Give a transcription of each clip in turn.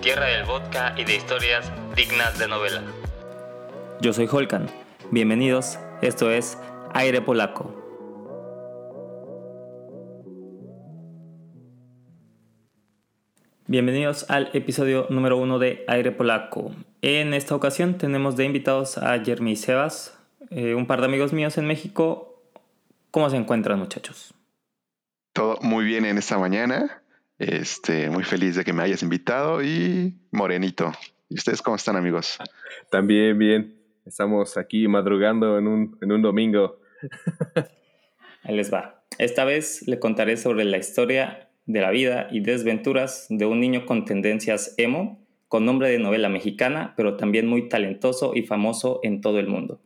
tierra del vodka y de historias dignas de novela. Yo soy Holkan. Bienvenidos, esto es Aire Polaco. Bienvenidos al episodio número uno de Aire Polaco. En esta ocasión tenemos de invitados a Jeremy y Sebas, eh, un par de amigos míos en México. ¿Cómo se encuentran muchachos? Todo muy bien en esta mañana. Este, muy feliz de que me hayas invitado y morenito. ¿Y ustedes cómo están amigos? También bien. Estamos aquí madrugando en un, en un domingo. Ahí les va. Esta vez le contaré sobre la historia de la vida y desventuras de un niño con tendencias emo, con nombre de novela mexicana, pero también muy talentoso y famoso en todo el mundo.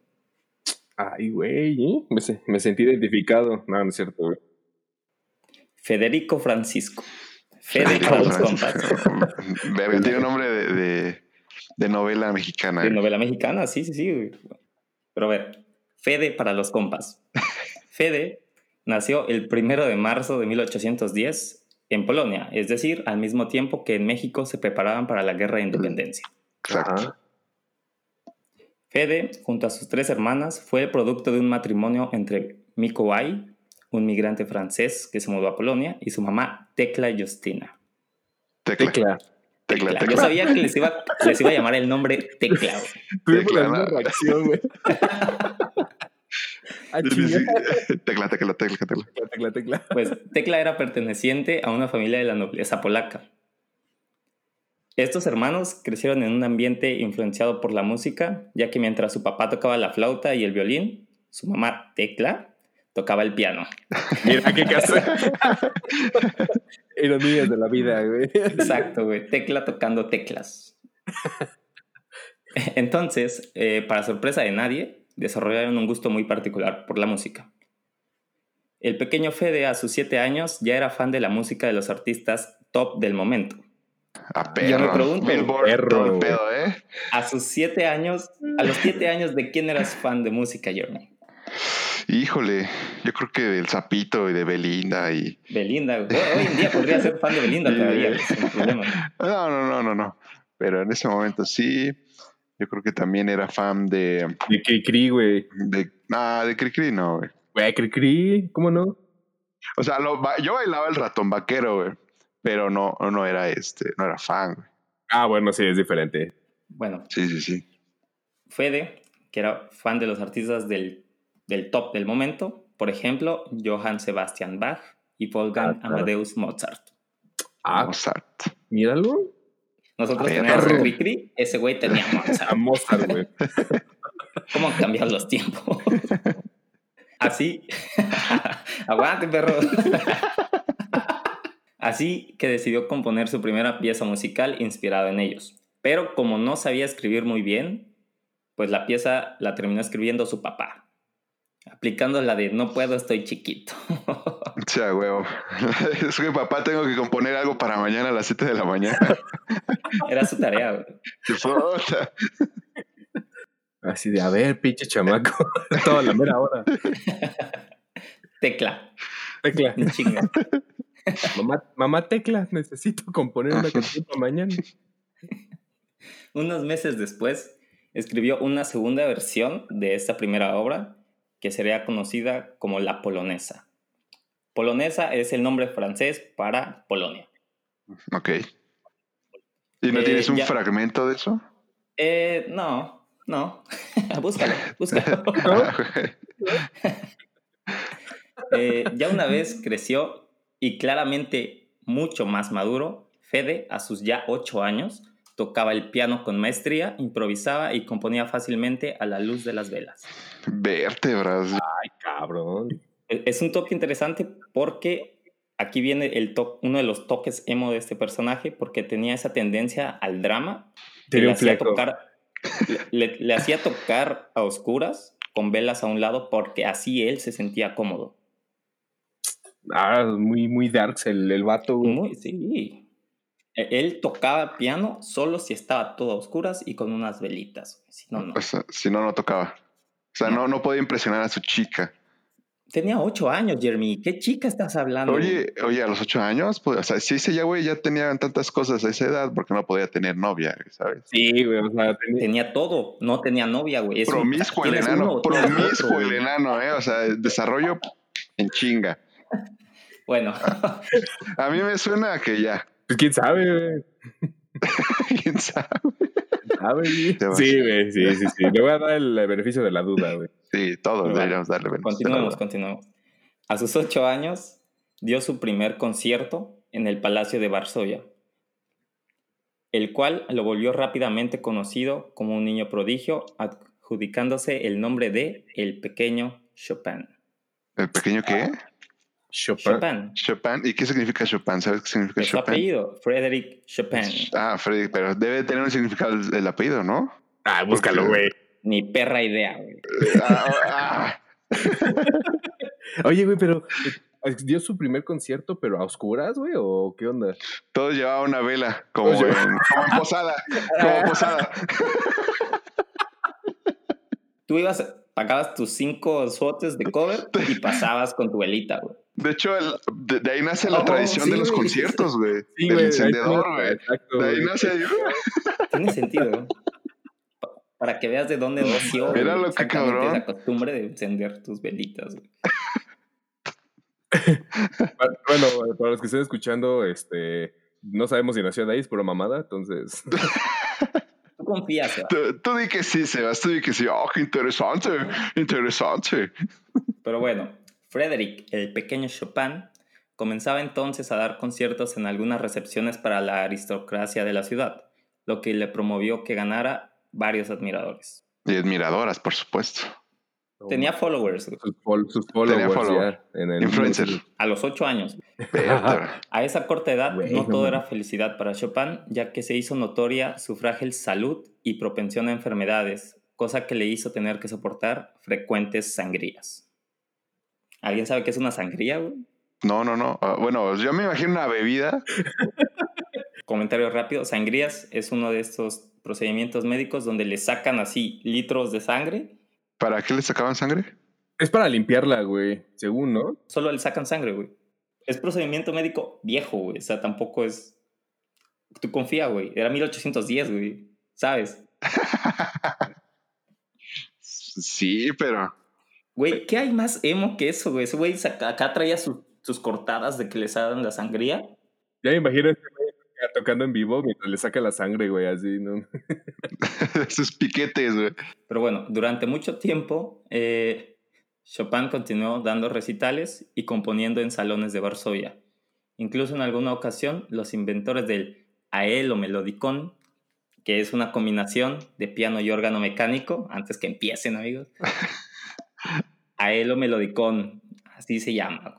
Ay, güey, ¿eh? me, me, sentí identificado. No, no es cierto, güey. Federico Francisco. Federico los compas. tiene un nombre de, de, de, novela mexicana. De novela mexicana, sí, sí, sí. Pero a ver, Fede para los compas. Fede nació el primero de marzo de 1810 en Polonia, es decir, al mismo tiempo que en México se preparaban para la guerra de independencia. Exacto. Fede, junto a sus tres hermanas, fue el producto de un matrimonio entre Mikołaj, un migrante francés que se mudó a Polonia, y su mamá Tekla Justina. Tecla. Tecla. Tecla. Yo sabía que les iba, les iba a llamar el nombre Tecla. Tecla. la reacción, güey. tecla, tecla, tecla, tecla. Tecla, tecla. Pues Tecla era perteneciente a una familia de la nobleza polaca. Estos hermanos crecieron en un ambiente influenciado por la música, ya que mientras su papá tocaba la flauta y el violín, su mamá Tecla tocaba el piano. Mira qué caso. Ironías de la vida, güey. Exacto, güey. Tecla tocando teclas. Entonces, eh, para sorpresa de nadie, desarrollaron un gusto muy particular por la música. El pequeño Fede a sus siete años ya era fan de la música de los artistas top del momento. A perro. Yo me pregunto, perro. Pedo, ¿eh? a sus siete años, a los siete años, ¿de quién eras fan de música, Jeremy? Híjole, yo creo que del Zapito y de Belinda y... Belinda, hoy en día podría ser fan de Belinda todavía, sin problema. No, no, no, no, no. Pero en ese momento sí. Yo creo que también era fan de. De Cricri, güey. De, ah, de Cricri no, güey. Güey, Cricri, ¿cómo no? O sea, lo, yo bailaba el ratón vaquero, güey. Pero no, no era este, no era fan, güey. Ah, bueno, sí, es diferente. Bueno. Sí, sí, sí. Fede, que era fan de los artistas del, del top del momento, por ejemplo, Johann Sebastian Bach y Wolfgang ah, Amadeus Mozart. Ah, Mozart. Míralo. Nosotros teníamos a Cricri, ese güey tenía a Mozart, güey. ¿Cómo han cambiado los tiempos? Así. Aguante, perro. Así que decidió componer su primera pieza musical inspirada en ellos. Pero como no sabía escribir muy bien, pues la pieza la terminó escribiendo su papá. Aplicando la de no puedo, estoy chiquito. sea, huevo. Es que papá, tengo que componer algo para mañana a las 7 de la mañana. Era su tarea, güey. Así de, a ver, pinche chamaco. Toda la mera hora. Tecla. Tecla. Chinga. Mamá, mamá Tecla, necesito componer una canción para mañana. Unos meses después, escribió una segunda versión de esta primera obra que sería conocida como la polonesa. Polonesa es el nombre francés para Polonia. Ok. ¿Y no tienes eh, un fragmento de eso? Eh, no, no. búscalo, búscalo. Eh, ya una vez creció y claramente mucho más maduro, Fede, a sus ya ocho años, tocaba el piano con maestría, improvisaba y componía fácilmente a la luz de las velas. Vértebras. Ay, cabrón. E, es un toque interesante porque aquí viene el uno de los toques emo de este personaje porque tenía esa tendencia al drama. le, hacía tocar, le, hacía tocar a oscuras con velas a un lado porque así él se sentía cómodo. Ah, muy, muy darks el, el vato. Muy, sí. E-, él tocaba piano solo si estaba todo a oscuras y con unas velitas. Si no, no. si no, no tocaba. O sea, no, no podía impresionar a su chica. Tenía ocho años, Jeremy. ¿Qué chica estás hablando? Oye, oye, a los ocho años, pues, o sea, si ese ya, güey, ya tenía tantas cosas a esa edad, porque no podía tener novia, ¿sabes? Sí, güey, o sea, tenía- Tenía todo. No tenía novia, güey. Promiscuo el enano, promiscuo el enano, ¿eh? O sea, desarrollo en chinga. Bueno, A mí me suena a que ya, pues quién sabe, güey. quién sabe. ¿Quién sabe, güey? Te vas. Sí, güey, sí, sí, sí. Le voy a dar el beneficio de la duda, güey. Sí, todos deberíamos darle beneficio continuemos, continuemos. A sus ocho años dio su primer concierto en el Palacio de Varsovia, el cual lo volvió rápidamente conocido como un niño prodigio, adjudicándose el nombre de el pequeño Chopin. ¿El pequeño qué? Chopin. Chopin, Chopin. ¿Y qué significa Chopin? ¿Sabes qué significa es su Chopin? apellido, Frédéric Chopin. Ah, Freddy, pero debe tener un significado el, el apellido, ¿no? Ah, búscalo, Porque- güey. Ni perra idea, güey. Ah, ah, Oye, güey, pero eh, ¿dio su primer concierto, pero a oscuras, güey? ¿O qué onda? todos llevaban una vela, en, como en posada. Como posada. Tú ibas, pagabas tus cinco sotes de cover y pasabas con tu velita, güey. De hecho, el- de, de ahí nace la Oh, tradición sí, de los güey. conciertos, güey. Sí, Del güey. encendedor, güey. Exacto, De ahí güey. nace. Tiene sentido. Para que veas de dónde nació Era lo que cabrón. esa costumbre de encender tus velitas. güey. Bueno, para los que estén escuchando, este, no sabemos si nació de ahí, es pura mamada, entonces. Tú confías, Seba. Tú, tú di que sí, Sebas. Tú di que sí. Oh, qué interesante. Interesante. Pero bueno, Frederick, el pequeño Chopin, comenzaba entonces a dar conciertos en algunas recepciones para la aristocracia de la ciudad, lo que le promovió que ganara varios admiradores. Y admiradoras, por supuesto. Tenía followers sus, fol- sus followers follower. ya en el Influencer. a los ocho años. A esa corta edad no todo era felicidad para Chopin, ya que se hizo notoria su frágil salud y propensión a enfermedades, cosa que le hizo tener que soportar frecuentes sangrías. ¿Alguien sabe qué es una sangría? güey? No, no, no. Ah, bueno, yo me imagino una bebida. Comentario rápido, sangrías es uno de estos procedimientos médicos donde le sacan así litros de sangre, ¿Para qué le sacaban sangre? Es para limpiarla, güey, según, ¿no? solo le sacan sangre, güey. Es procedimiento médico viejo, güey, o sea, tampoco es... Tú confía, güey, era 1810, güey, ¿sabes? Sí, pero. Güey, ¿qué hay más emo que eso, güey? Ese güey acá traía su- sus cortadas de que les hagan la sangría. Ya me imagino a este güey tocando en vivo mientras le saca la sangre, güey, así, ¿no? Sus piquetes, güey. Pero bueno, durante mucho tiempo, eh, Chopin continuó dando recitales y componiendo en salones de Varsovia. Incluso en alguna ocasión, los inventores del aelo melodicón, que es una combinación de piano y órgano mecánico, antes que empiecen, amigos. aelo melodicón, así se llama.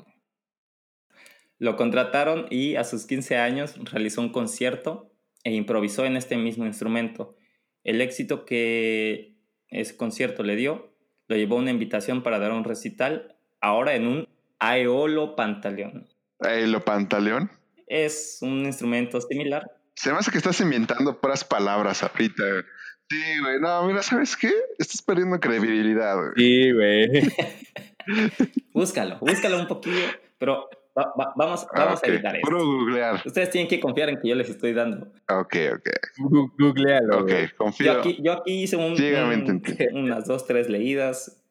Lo contrataron y a sus 15 años realizó un concierto e improvisó en este mismo instrumento. El éxito que ese concierto le dio lo llevó a una invitación para dar un recital, ahora en un aeolo pantaleón. Eh, lo pantaleón. Es un instrumento similar. Se me hace que estás inventando puras palabras ahorita. Sí, güey. No, mira, ¿sabes qué? Estás perdiendo credibilidad, güey. Sí, güey. Búscalo, búscalo un poquillo, pero va- va- vamos, Ah, vamos a evitar eso. Puro googlear. Ustedes tienen que confiar en que yo les estoy dando. Ok, ok. Gu- Googlealo, Ok, güey. Yo confío. aquí, yo aquí hice un, un- unas dos, tres leídas,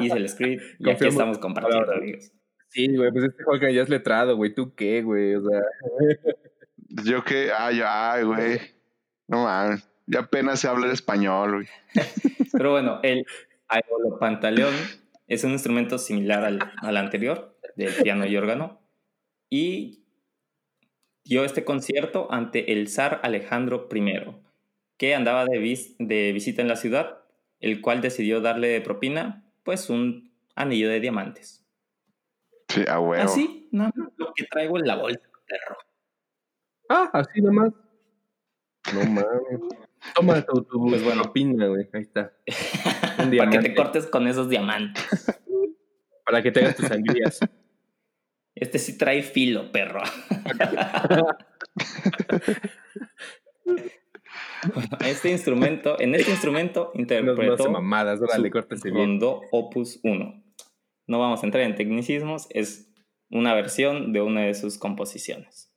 hice el script y aquí estamos compartiendo, amigos. Sí, güey, pues este Jorge ya es letrado, güey. ¿Tú qué, güey? O sea, Yo que, ay, ay, güey. No mames. Ya apenas sé hablar español, güey. Pero bueno, el pantaleón es un instrumento similar al, al anterior, del piano y órgano, y dio este concierto ante el zar Alejandro I, que andaba de, vis- de visita en la ciudad, el cual decidió darle de propina, pues, un anillo de diamantes. Sí, a huevo. Así, nada más lo que traigo en la bolsa, perro. ah, así nomás. No mames. Toma tu, tu Pues bueno. güey. Ahí está. Un Para que te cortes con esos diamantes. Para que te hagas tus sangrías. Este sí trae filo, perro. este instrumento, en este instrumento No, no hace interpretó mamadas, órale, su. Rondó Opus 1. no vamos a entrar en tecnicismos, es una versión de una de sus composiciones.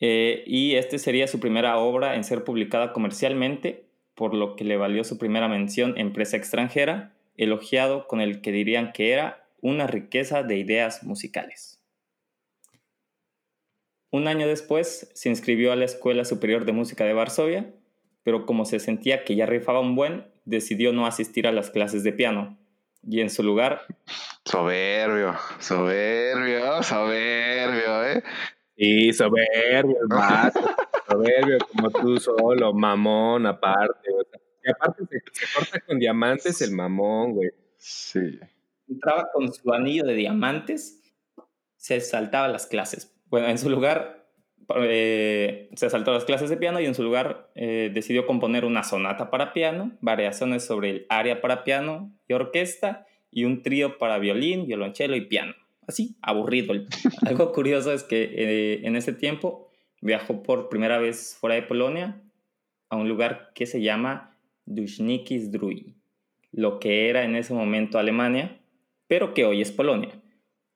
Eh, y este sería su primera obra en ser publicada comercialmente, por lo que le valió su primera mención en prensa extranjera, elogiado con el que dirían que era una riqueza de ideas musicales. Un año después se inscribió a la Escuela Superior de Música de Varsovia, pero como se sentía que ya rifaba un buen, decidió no asistir a las clases de piano, y en su lugar... Soberbio, soberbio, soberbio, ¿eh? Sí, soberbio, el mato, soberbio como tú solo, mamón aparte. O sea, y aparte se, se corta con diamantes el mamón, güey. Sí. Entraba con su anillo de diamantes, se saltaba las clases. Bueno, en su lugar eh, se saltó las clases de piano y en su lugar eh, decidió componer una sonata para piano, variaciones sobre el área para piano y orquesta y un trío para violín, violonchelo y piano. Así, aburrido. Algo curioso es que eh, en ese tiempo viajó por primera vez fuera de Polonia a un lugar que se llama Dushniki Zdrój, lo que era en ese momento Alemania, pero que hoy es Polonia,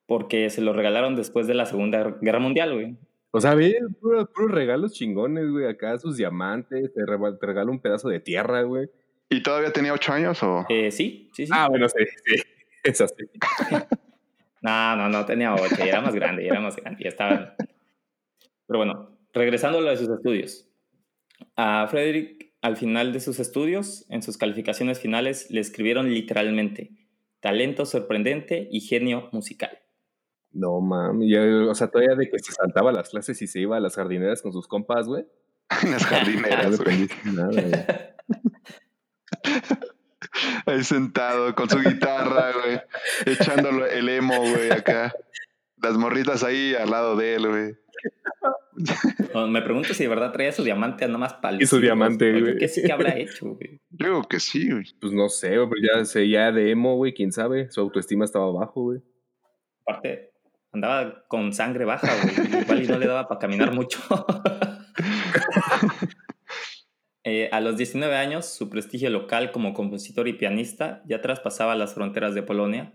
porque se lo regalaron después de la Segunda Guerra Mundial, güey. O sea, ve, puros, puros regalos chingones, güey. Acá sus diamantes, te regala un pedazo de tierra, güey. ¿Y todavía tenía ocho años o...? Eh, sí, sí, sí. Ah, bueno, sí, sí. Es así. No, no, no tenía ocho, era más grande, ya era más grande, ya estaba. Pero bueno, regresando a lo de sus estudios. A Frederick, al final de sus estudios, en sus calificaciones finales, le escribieron literalmente talento sorprendente y genio musical. No, mami. O sea, todavía de que se saltaba las clases y se iba a las jardineras con sus compas, güey. En las No jardineras, le güey. nada, güey. Ahí sentado con su guitarra, güey. Echándolo el emo, güey, acá. Las morritas ahí al lado de él, güey. No, Me pregunto si de verdad traía su diamante nada más para Y su diamante, güey. ¿Qué, ¿Qué habrá hecho, güey? Yo creo que sí, güey. Pues no sé, güey, pero ya, se- ya de emo, güey, quién sabe. Su autoestima estaba bajo, güey. Aparte, andaba con sangre baja, güey. Igual y no le daba para caminar mucho. Eh, a los 19 años, su prestigio local como compositor y pianista ya traspasaba las fronteras de Polonia.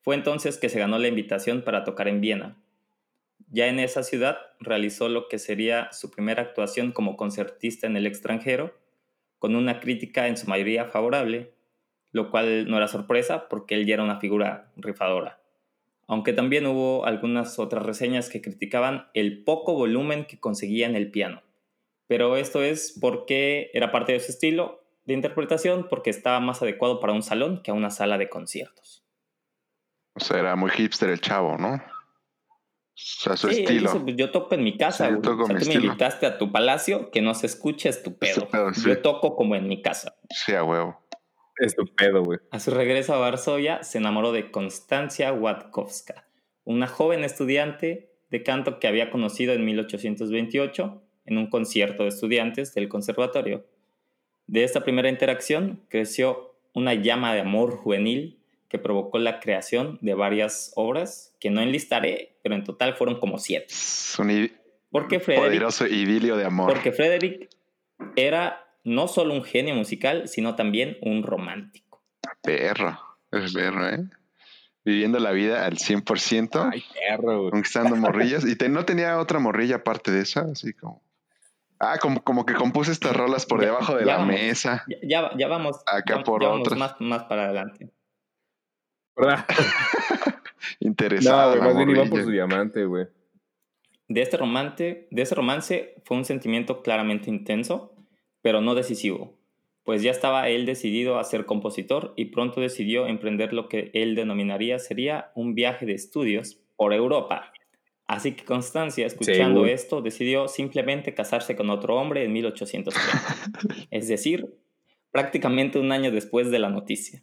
Fue entonces que se ganó la invitación para tocar en Viena. Ya en esa ciudad realizó lo que sería su primera actuación como concertista en el extranjero, con una crítica en su mayoría favorable, lo cual no era sorpresa porque él ya era una figura rifadora aunque también hubo algunas otras reseñas que criticaban el poco volumen que conseguía en el piano. Pero esto es porque era parte de su estilo de interpretación, porque estaba más adecuado para un salón que a una sala de conciertos. O sea, era muy hipster el chavo, ¿no? O sea, su Sí, estilo. dice, pues, yo toco en mi casa, Sí, yo güey. toco O sea, mi tú me estilo. invitaste a tu palacio, que no se escuche, es tu pedo. tu pedo, sí. Yo toco como en mi casa. Sí, a huevo. Estupendo, güey. A su regreso a Varsovia, se enamoró de Konstancia Watkowska, una joven estudiante de canto que había conocido en 1828 en un concierto de estudiantes del conservatorio. De esta primera interacción creció una llama de amor juvenil que provocó la creación de varias obras que no enlistaré, pero en total fueron como siete. Es un i- Porque Frederick, poderoso idilio de amor. porque Frederick era no solo un genio musical, sino también un romántico. Perro. Es perro, ¿eh? Viviendo la vida al 100%, Ay, perro, güey. conquistando morrillas. Y te- no tenía otra morrilla aparte de esa, así como. Ah, como, como que compuse estas rolas por Ya- debajo de ya la vamos. mesa. Ya, ya, vamos, Acá ya- por ya vamos otras. más, más para adelante. ¿Verdad? No, la más bien iba por su diamante, güey. De este, romance, de ese romance fue un sentimiento claramente intenso, pero no decisivo, pues ya estaba él decidido a ser compositor y pronto decidió emprender lo que él denominaría sería un viaje de estudios por Europa. Así que Constancia, escuchando güey. esto, decidió simplemente casarse con otro hombre en 1830, es decir, prácticamente un año después de la noticia.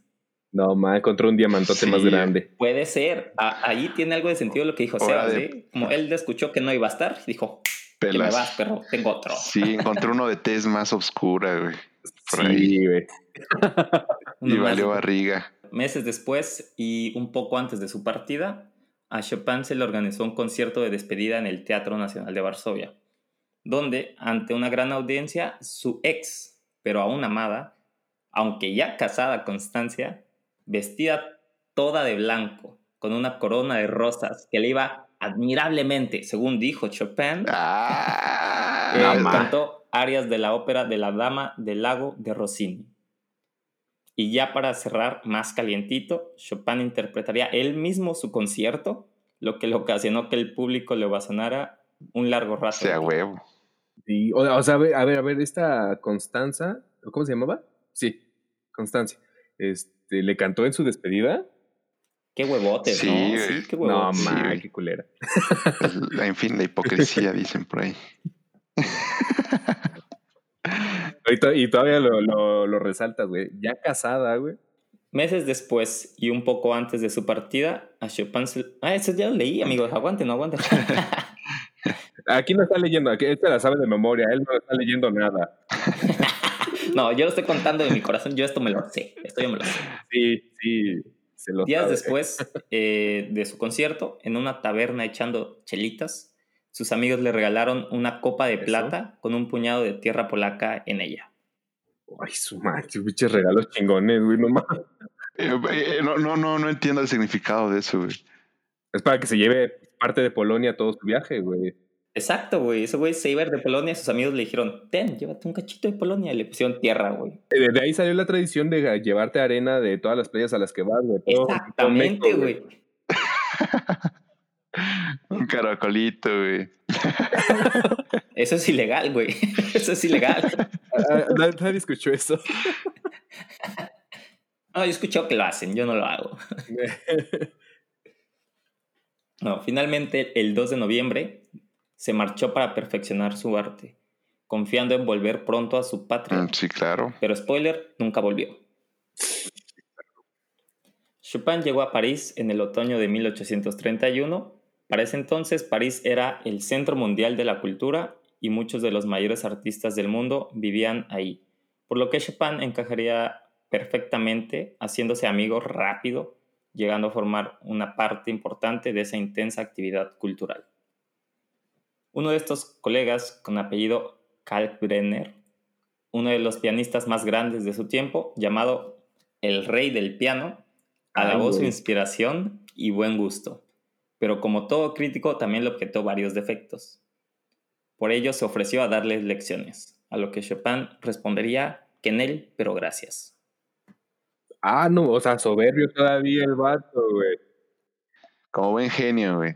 No, ma, encontró un diamantote Sí. más grande. Puede ser, a- ahí tiene algo de sentido lo que dijo Sebas, de- ¿eh? Como él escuchó que no iba a estar, dijo, que me Pelas. vas, perro, tengo otro. Sí, encontré uno de tez más oscura, güey. Por ahí. Sí, güey. Y valió barriga. Meses después y un poco antes de su partida, a Chopin se le organizó un concierto de despedida en el Teatro Nacional de Varsovia, donde, ante una gran audiencia, su ex, pero aún amada, aunque ya casada Constancia, vestida toda de blanco, con una corona de rosas que le iba admirablemente, según dijo Chopin. Ah, eh, cantó arias de la ópera de la Dama del Lago de Rossini. Y ya para cerrar más calientito, Chopin interpretaría él mismo su concierto, lo que le ocasionó que el público le ovacionara un largo rato. sea huevo. Sí, o, o sea, a ver, a ver, a ver, esta Constanza, ¿cómo se llamaba? Sí, Constancia. Este, ¿Le cantó en su despedida? Qué huevotes, Sí, ¿no? Sí, qué No, huevotes. sí, ma, güey. qué culera. En fin, la hipocresía, dicen por ahí. Y, to- y todavía lo, lo, lo resaltas, güey. Ya casada, güey. Meses después y un poco antes de su partida, a Chopin se... Ah, eso ya lo leí, amigos. Aguante, no aguante. Aquí no está leyendo, aquí este la sabe de memoria, él no está leyendo nada. no, yo lo estoy contando de mi corazón. Yo esto me lo sé. Esto yo me lo sé. Sí, sí, se lo Días sabe. después eh, de su concierto, en una taberna echando chelitas, sus amigos le regalaron una copa de Eso. plata con un puñado de tierra polaca en ella. Ay, su madre, pinches regalos chingones, güey, no mames. Eh, eh, no, no, no, no entiendo el significado de eso, güey. Es para que se lleve parte de Polonia todo su viaje, güey. Exacto, güey. Ese güey se iba de Polonia. Sus amigos le dijeron, ten, llévate un cachito de Polonia. Y le pusieron tierra, güey. Eh, De ahí salió la tradición de llevarte arena de todas las playas a las que vas, güey. Exactamente, güey. Un caracolito, güey. Eso es ilegal, güey. Eso es ilegal. Ah, nadie nadie escuchó eso. No, yo he escuchado que lo hacen. Yo no lo hago. No, finalmente, el 2 de noviembre, se marchó para perfeccionar su arte, confiando en volver pronto a su patria. Mm, Sí, claro. Pero spoiler, nunca volvió. Chopin llegó a París en el otoño de 1831. Para ese entonces, París era el centro mundial de la cultura y muchos de los mayores artistas del mundo vivían ahí, por lo que Chopin encajaría perfectamente haciéndose amigo rápido, llegando a formar una parte importante de esa intensa actividad cultural. Uno de estos colegas, con apellido Kalkbrenner, uno de los pianistas más grandes de su tiempo, llamado el rey del piano, alabó Ay, su güey. inspiración y buen gusto, pero como todo crítico también le objetó varios defectos. Por ello se ofreció a darles lecciones, a lo que Chopin respondería que en él, pero gracias. Ah, no, o sea, soberbio todavía el vato, güey. Como buen genio, güey.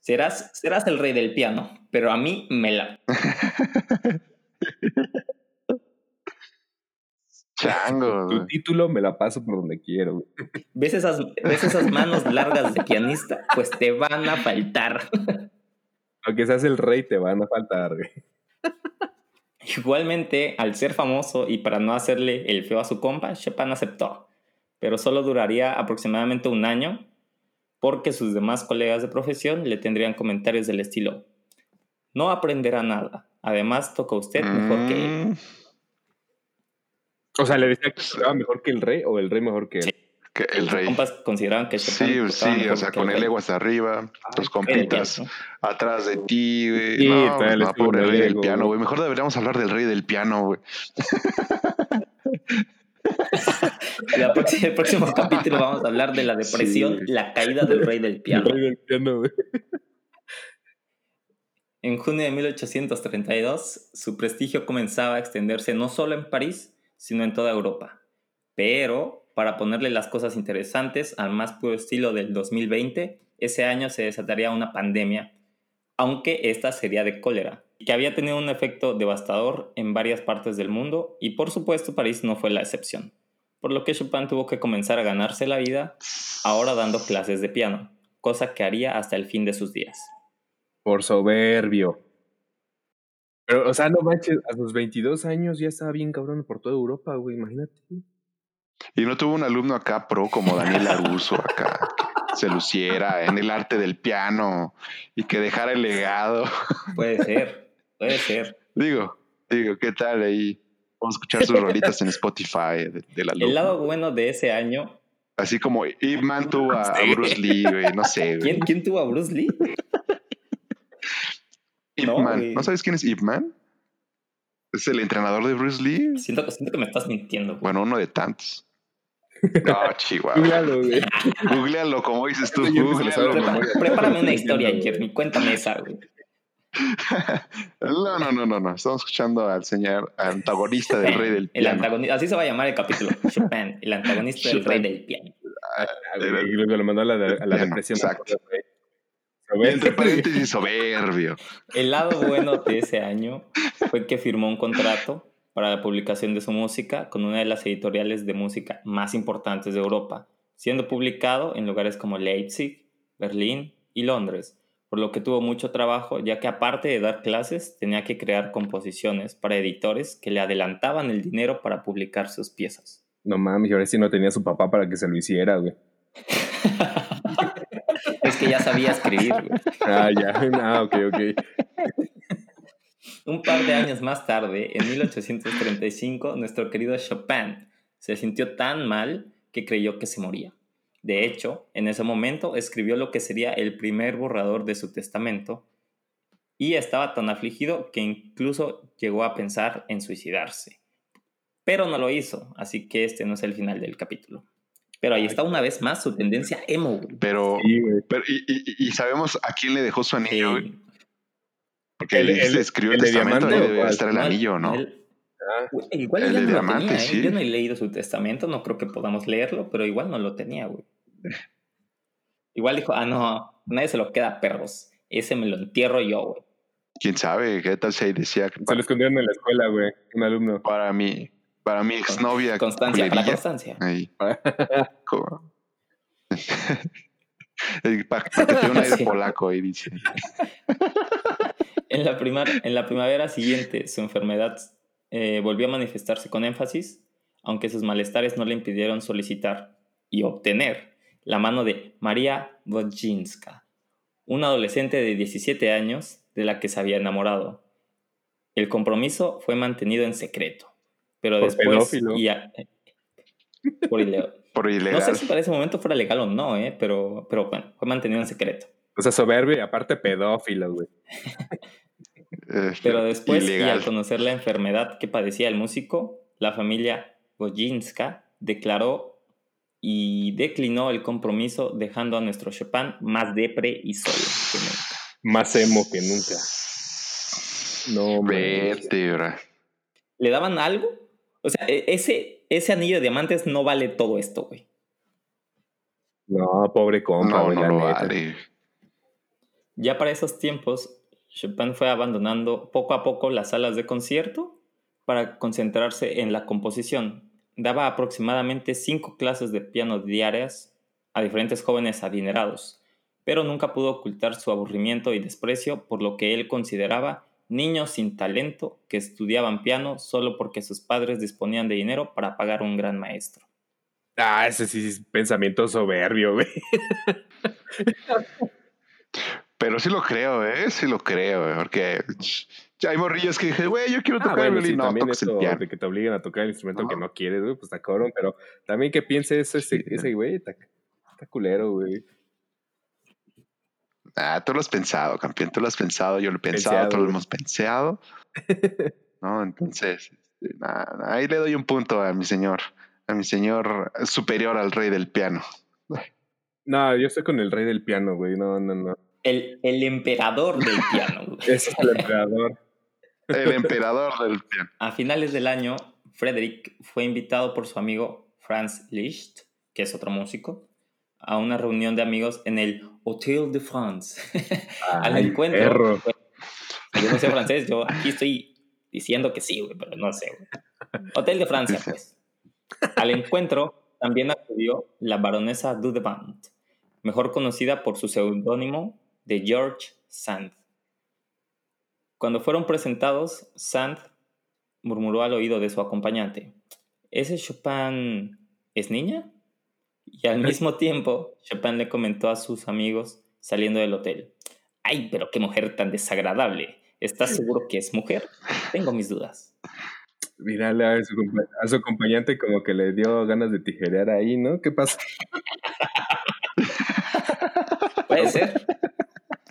Serás, serás el rey del piano, pero a mí me la... Chango, Tu título me la paso por donde quiero, güey. ¿Ves esas, ¿Ves esas manos largas de pianista? Pues te van a faltar. Aunque seas el rey, te van a faltar, güey. Igualmente, al ser famoso y para no hacerle el feo a su compa, Chopin aceptó, pero solo duraría aproximadamente un año porque sus demás colegas de profesión le tendrían comentarios del estilo, no aprenderá nada, además toca usted mejor que él. O sea, le decía que tocaba mejor que el rey o el rey mejor que él. que el rey. compas consideraban que Chopin Sí, sí, o sea, con el ego hasta arriba, tus El compitas atrás de ti, güey. Sí, no, no, pobre el rey del piano, güey. Mejor deberíamos hablar del rey del piano, güey. El próximo capítulo vamos a hablar de la depresión, Sí. la caída del rey del piano. El rey del piano, güey. En junio de 1832, su prestigio comenzaba a extenderse no solo en París, sino en toda Europa. Pero, para ponerle las cosas interesantes al más puro estilo del 2020, ese año se desataría una pandemia, aunque esta sería de cólera, que había tenido un efecto devastador en varias partes del mundo y por supuesto París no fue la excepción, por lo que Chopin tuvo que comenzar a ganarse la vida ahora dando clases de piano, cosa que haría hasta el fin de sus días. Por soberbio. Pero, o sea, no manches, a sus 22 años ya estaba bien cabrón por toda Europa, güey, imagínate. Y no tuvo un alumno acá pro como Daniel Aruso acá, que se luciera en el arte del piano y que dejara el legado. Puede ser, puede ser. Digo, digo, ¿qué tal ahí? Vamos a escuchar sus rolitas en Spotify de, del alumno. El lado bueno de ese año, Así como Ip Man tuvo a, a. Bruce Lee, güey, no sé, güey. ¿quién, quién tuvo a Bruce Lee? Ip No, Man. güey. ¿No sabes quién es Ip Man? Es el entrenador de Bruce Lee. Siento, siento que me estás mintiendo. güey. Bueno, uno de tantos. No, chihuahua. Googlealo, güey. Googlealo, como dices tú. Lo memoria. Prepárame una historia. Jeremy. Cuéntame esa, güey. No, no, no, no, no. Estamos escuchando al señor antagonista del rey del El piano. antagonista, así se va a llamar el capítulo. Chopin, el antagonista del rey del piano. Y luego lo mandó a la, a la depresión. exacto. Entre paréntesis, soberbio. El lado bueno de ese año fue que firmó un contrato para la publicación de su música con una de las editoriales de música más importantes de Europa, siendo publicado en lugares como Leipzig, Berlín y Londres, por lo que tuvo mucho trabajo ya que aparte de dar clases tenía que crear composiciones para editores que le adelantaban el dinero para publicar sus piezas. No mames, y ahora sí no tenía su papá para que se lo hiciera, güey. Es que ya sabía escribir. güey. Ah, ya. Ah, ok, ok. Un par de años más tarde, en 1835, nuestro querido Chopin se sintió tan mal que creyó que se moría. De hecho, en ese momento escribió lo que sería el primer borrador de su testamento y estaba tan afligido que incluso llegó a pensar en suicidarse. Pero no lo hizo, así que este no es el final del capítulo. Pero ahí está una vez más su tendencia emo. güey. Pero, Sí, güey. pero y, y- y sabemos a quién le dejó su anillo, güey. Sí. Porque El- él el- escribió el, el de testamento, o debe estar el No, anillo, ¿no? él- Ah, Igual El ya de no lo diamante, tenía, ¿eh? sí. Yo no he leído su testamento, no creo que podamos leerlo, pero igual no lo tenía, güey. Igual dijo, ah, no, nadie se lo queda, perros. Ese me lo entierro yo, güey. ¿Quién sabe? ¿Qué tal si ahí decía que se lo escondieron en la escuela, güey. Un alumno. para mi, para mi exnovia Constancia, para constancia. Ahí. Para que tenga un aire Sí. polaco ahí dice. En la, primar- en la primavera siguiente, su enfermedad eh, volvió a manifestarse con énfasis, aunque sus malestares no le impidieron solicitar y obtener la mano de María Wojcinska, una adolescente de 17 años de la que se había enamorado. El compromiso fue mantenido en secreto, pero Por después... pedófilo. y a- por ile- Por no ilegal. sé si para ese momento fuera legal o no, eh, pero, pero bueno, fue mantenido en secreto. O sea, soberbio y aparte pedófilo, güey. Pero después, y ilegal. al conocer la enfermedad que padecía el músico, la familia Wojcinska declaró y declinó el compromiso, dejando a nuestro Chopin más depre y solo que nunca. Más emo que nunca. No, mames. Vértebra. ¿Le daban algo? O sea, e- ese, ese anillo de diamantes no vale todo esto, güey. No, pobre compa, No, güey, no lo vale. Ya para esos tiempos, Chopin fue abandonando poco a poco las salas de concierto para concentrarse en la composición. Daba aproximadamente cinco clases de piano diarias a diferentes jóvenes adinerados, pero nunca pudo ocultar su aburrimiento y desprecio por lo que él consideraba niños sin talento que estudiaban piano solo porque sus padres disponían de dinero para pagar un gran maestro. Ah, ese sí es pensamiento soberbio, güey. Pero sí lo creo, ¿eh? Sí lo creo, ¿eh? Porque ya hay morrillos que dije, güey, yo quiero Ah, tocar el bueno, sí, violín. no, también toques el eso piano. de que te obliguen a tocar el instrumento No. que no quieres, güey, pues está cabrón, pero también que piense eso ese, Sí. ese güey, está, está culero, güey. Ah, tú lo has pensado, campeón. Tú lo has pensado, yo lo he pensado, Penseado, todos lo hemos pensado. no, entonces, este, ahí le doy un punto a mi señor, a mi señor superior al rey del piano. No, yo estoy con el rey del piano, güey, no, no, no. El, el emperador del piano. güey. Ese es el emperador. El emperador del piano. A finales del año, Frederick fue invitado por su amigo Franz Liszt, que es otro músico, a una reunión de amigos en el Hotel de France. Al encuentro. pues, yo no sé francés, yo aquí estoy diciendo que sí, güey, pero no sé. güey. Hotel de Francia, pues. Al encuentro también acudió la baronesa Dudevant, mejor conocida por su seudónimo de George Sand. Cuando fueron presentados, Sand murmuró al oído de su acompañante, ¿ese Chopin es niña? Y al mismo tiempo, Chopin le comentó a sus amigos saliendo del hotel, ¡ay, pero qué mujer tan desagradable! ¿Estás seguro que es mujer? Tengo mis dudas. Mírale a su, a su acompañante como que le dio ganas de tijerear ahí, ¿no? ¿Qué pasa? Puede ser.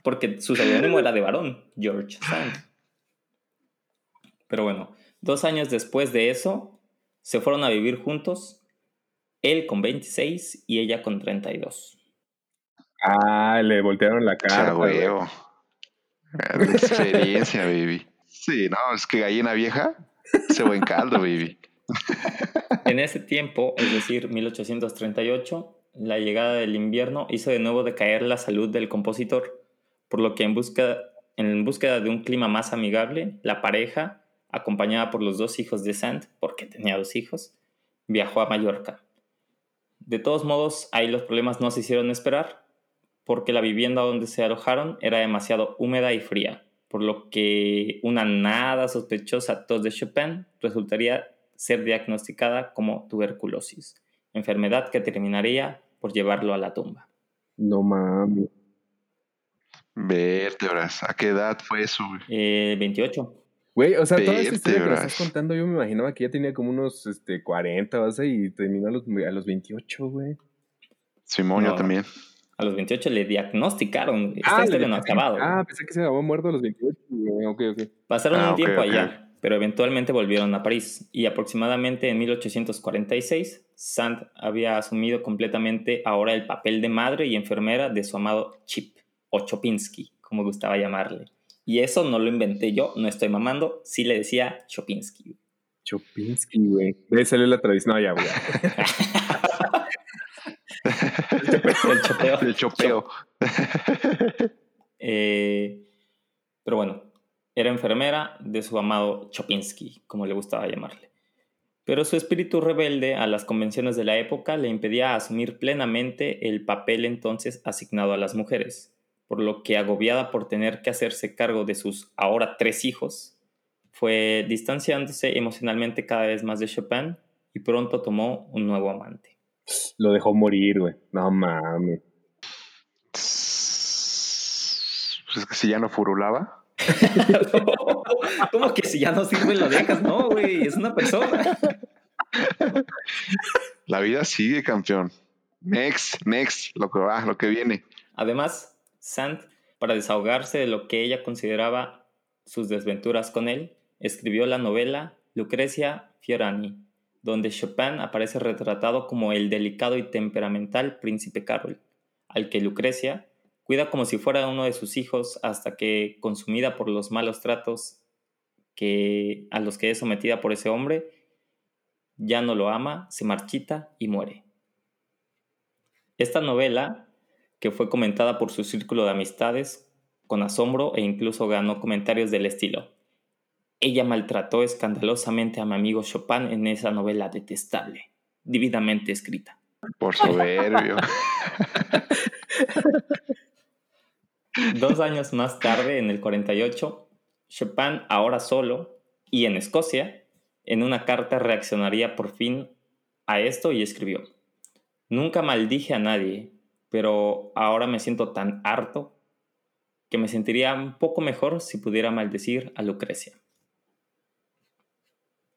Porque su seudónimo era de varón, George Sand. Pero bueno, dos años después de eso, se fueron a vivir juntos él con 26 y ella con 32. Ah, le voltearon la O sea, cara. güey. huevo. La experiencia, baby. Sí, no, es que gallina vieja se buen caldo, baby. En ese tiempo, es decir, 1838, la llegada del invierno hizo de nuevo decaer la salud del compositor, por lo que en busca, en búsqueda de un clima más amigable, la pareja, acompañada por los dos hijos de Sand, porque tenía dos hijos, viajó a Mallorca. De todos modos, ahí los problemas no se hicieron esperar, porque la vivienda donde se alojaron era demasiado húmeda y fría, por lo que una nada sospechosa tos de Chopin resultaría ser diagnosticada como tuberculosis, enfermedad que terminaría por llevarlo a la tumba. No mames. Vértebras. ¿A qué edad fue eso? Eh, 28. Güey, o sea, toda esta historia que me estás contando, yo me imaginaba que ya tenía como unos este, 40 o así y terminó a los, a los 28, güey. Simón, yo también. A los 28 le diagnosticaron. Esta Ah, historia le- no ha acabado. Ah, pensé que se había muerto a los 28, güey. Ok, ok. Pasaron Ah, un tiempo allá, pero eventualmente volvieron a París y aproximadamente en 1846 Sand había asumido completamente ahora el papel de madre y enfermera de su amado Chip, o Chopinsky, como gustaba llamarle. Y eso no lo inventé yo, no estoy mamando, sí le decía Chopinsky. Chopinsky, güey. Debe salir la tradición. No, ya, güey. El chopeo. El chopeo. Eh, pero bueno, era enfermera de su amado Chopinsky, como le gustaba llamarle. Pero su espíritu rebelde a las convenciones de la época le impedía asumir plenamente el papel entonces asignado a las mujeres, por lo que agobiada por tener que hacerse cargo de sus ahora tres hijos, fue distanciándose emocionalmente cada vez más de Chopin y pronto tomó un nuevo amante. Lo dejó morir, güey. No mames. Pues es que si ya no furulaba. ¿Cómo que si ya no sirve lo dejas? No, güey, es una persona. La vida sigue, campeón. Next, next, lo que va, lo que viene. Además, Sand, para desahogarse de lo que ella consideraba sus desventuras con él, escribió la novela Lucrecia Fiorani, donde Chopin aparece retratado como el delicado y temperamental príncipe Carol, al que Lucrecia cuida como si fuera uno de sus hijos hasta que, consumida por los malos tratos que, a los que es sometida por ese hombre, ya no lo ama, se marchita y muere. Esta novela, que fue comentada por su círculo de amistades con asombro e incluso ganó comentarios del estilo. Ella maltrató escandalosamente a mi amigo Chopin en esa novela detestable, divinamente escrita. Por soberbio. Dos años más tarde, en el 48, Chopin, ahora solo y en Escocia, en una carta reaccionaría por fin a esto y escribió, Nunca maldije a nadie, pero ahora me siento tan harto que me sentiría un poco mejor si pudiera maldecir a Lucrecia.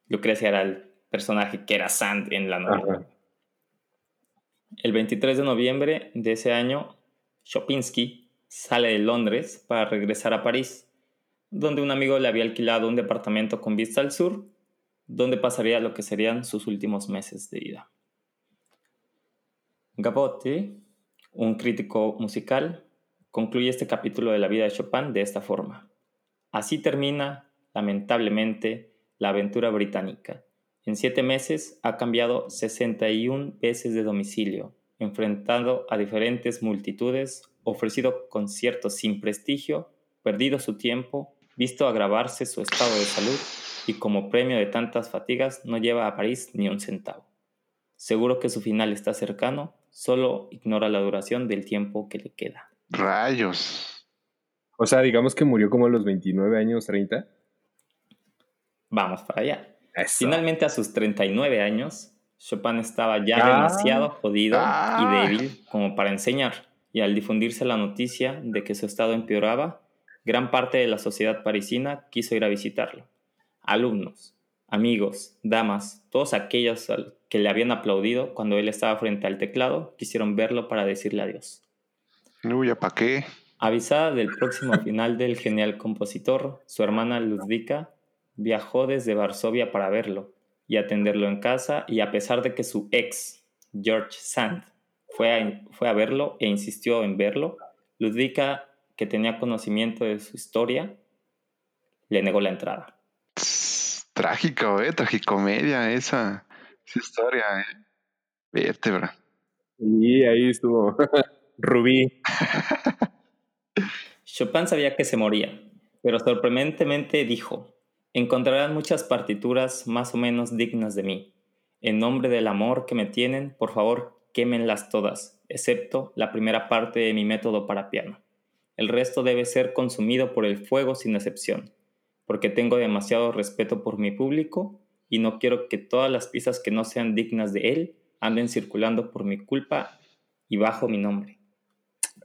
Lucrecia era el personaje que era Sand en la novela. Ajá. El 23 de noviembre de ese año, Chopinsky sale de Londres para regresar a París, donde un amigo le había alquilado un departamento con vista al sur, donde pasaría lo que serían sus últimos meses de vida. Gabotti, un crítico musical, concluye este capítulo de la vida de Chopin de esta forma. Así termina, lamentablemente, la aventura británica. En siete meses ha cambiado 61 veces de domicilio, enfrentado a diferentes multitudes, ofrecido conciertos sin prestigio, perdido su tiempo, visto agravarse su estado de salud y como premio de tantas fatigas no lleva a París ni un centavo. Seguro que su final está cercano, solo ignora la duración del tiempo que le queda. Rayos. O sea, digamos que murió como a los 29 años, 30. Vamos para allá. Eso. Finalmente a sus 39 años, Chopin estaba ya Ah. demasiado jodido Ah. y débil como para enseñar, y al difundirse la noticia de que su estado empeoraba, gran parte de la sociedad parisina quiso ir a visitarlo. Alumnos, amigos, damas, todos aquellos que le habían aplaudido cuando él estaba frente al teclado, quisieron verlo para decirle adiós. Uy, ¿ya para qué? Avisada del próximo final del genial compositor, su hermana Ludwika viajó desde Varsovia para verlo y atenderlo en casa y a pesar de que su ex George Sand, fue a, fue a verlo e insistió en verlo, Ludwika, que tenía conocimiento de su historia, le negó la entrada. Trágico, ¿eh? Tragicomedia esa, esa historia, ¿eh? Vértebra. Y ahí estuvo Rubí. Chopin sabía que se moría, pero sorprendentemente dijo, encontrarán muchas partituras más o menos dignas de mí. En nombre del amor que me tienen, por favor, quémenlas todas, excepto la primera parte de mi método para piano. El resto debe ser consumido por el fuego sin excepción, porque tengo demasiado respeto por mi público y no quiero que todas las piezas que no sean dignas de él anden circulando por mi culpa y bajo mi nombre.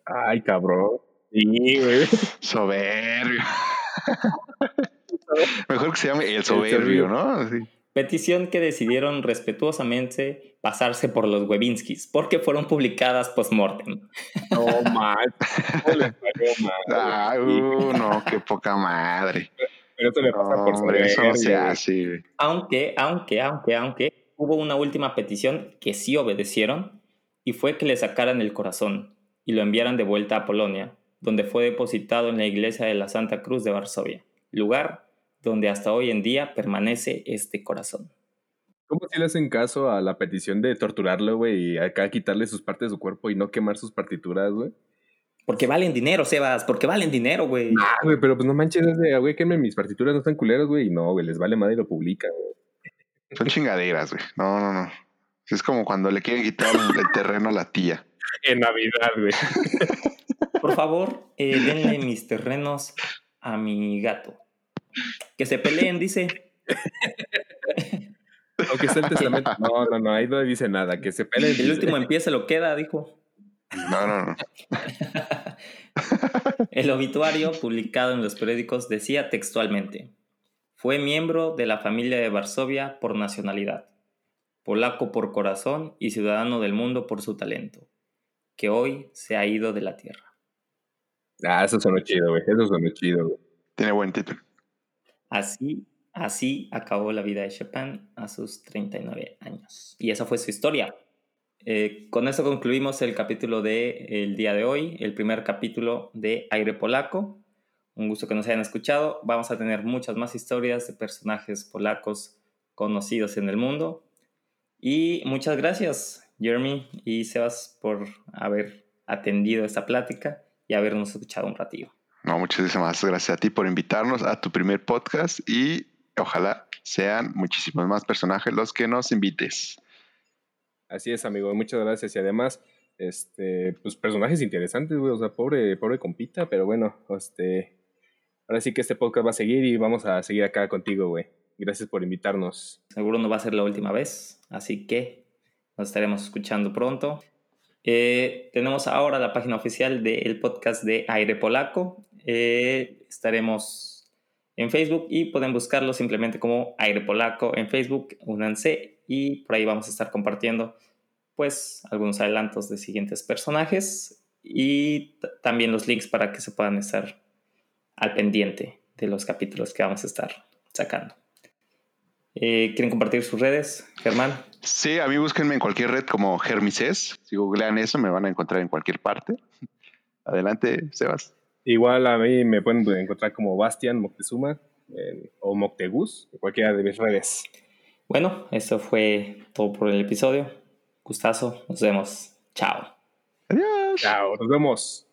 Ay, cabrón. Sí, güey. Soberbio. Mejor que se llame el soberbio, ¿no? Sí. Petición que decidieron respetuosamente pasarse por los Webinskis, porque fueron publicadas post-mortem. No, mal. ¿Cómo les parió, madre? Ah, uh, no, qué poca madre. Pero eso le pasa No, por eso no se hace. Aunque, aunque, aunque, aunque, hubo una última petición que sí obedecieron y fue que le sacaran el corazón y lo enviaran de vuelta a Polonia, donde fue depositado en la iglesia de la Santa Cruz de Varsovia, lugar donde hasta hoy en día permanece este corazón. ¿Cómo si le hacen caso a la petición de torturarlo, güey, y acá quitarle sus partes de su cuerpo y no quemar sus partituras, güey? Porque valen dinero, Sebas, porque valen dinero, güey. Ah, güey, pero pues no manches, es de, güey, quemen mis partituras, no están culeras, güey, y no, güey, les vale madre y lo publican, güey. Son chingaderas, güey. No, no, no. Es como cuando le quieren quitar el terreno a la tía. En Navidad, güey. Por favor, eh, denle mis terrenos a mi gato. Que se peleen, dice. Aunque el testamento. No, no, no, ahí no dice nada, que se peleen. El último en pie se lo queda, dijo. No, no, no. El obituario publicado en los periódicos decía textualmente, fue miembro de la familia de Varsovia por nacionalidad, polaco por corazón y ciudadano del mundo por su talento, que hoy se ha ido de la tierra. Ah, eso sonó chido, güey, eso sonó chido, güey. Tiene buen título. Así, así acabó la vida de Chopin a sus 39 años. Y esa fue su historia. Eh, con eso concluimos el capítulo de el día de hoy, el primer capítulo de Aire Polaco. Un gusto que nos hayan escuchado. Vamos a tener muchas más historias de personajes polacos conocidos en el mundo. Y muchas gracias, Jeremy y Sebas, por haber atendido esta plática y habernos escuchado un ratillo. No, muchísimas gracias a ti por invitarnos a tu primer podcast y ojalá sean muchísimos más personajes los que nos invites. Así es, amigo, muchas gracias. Y además, este, pues personajes interesantes, güey. O sea, pobre, pobre compita, pero bueno, este. Ahora sí que este podcast va a seguir y vamos a seguir acá contigo, güey. Gracias por invitarnos. Seguro no va a ser la última vez, así que nos estaremos escuchando pronto. Eh, tenemos ahora la página oficial del podcast de Aire Polaco. Eh, estaremos en Facebook y pueden buscarlo simplemente como Aire Polaco en Facebook, únanse y por ahí vamos a estar compartiendo pues algunos adelantos de siguientes personajes y también los links para que se puedan estar al pendiente de los capítulos que vamos a estar sacando. Eh, ¿Quieren compartir sus redes, Germán? Sí, a mí búsquenme en cualquier red como Germises. Si googlean eso, me van a encontrar en cualquier parte. Adelante, Sebas. Igual a mí me pueden encontrar como Bastian Moctezuma o Moctegus, en cualquiera de mis redes. Bueno, eso fue todo por el episodio. Gustazo, nos vemos. Chao. Adiós. Chao, nos vemos.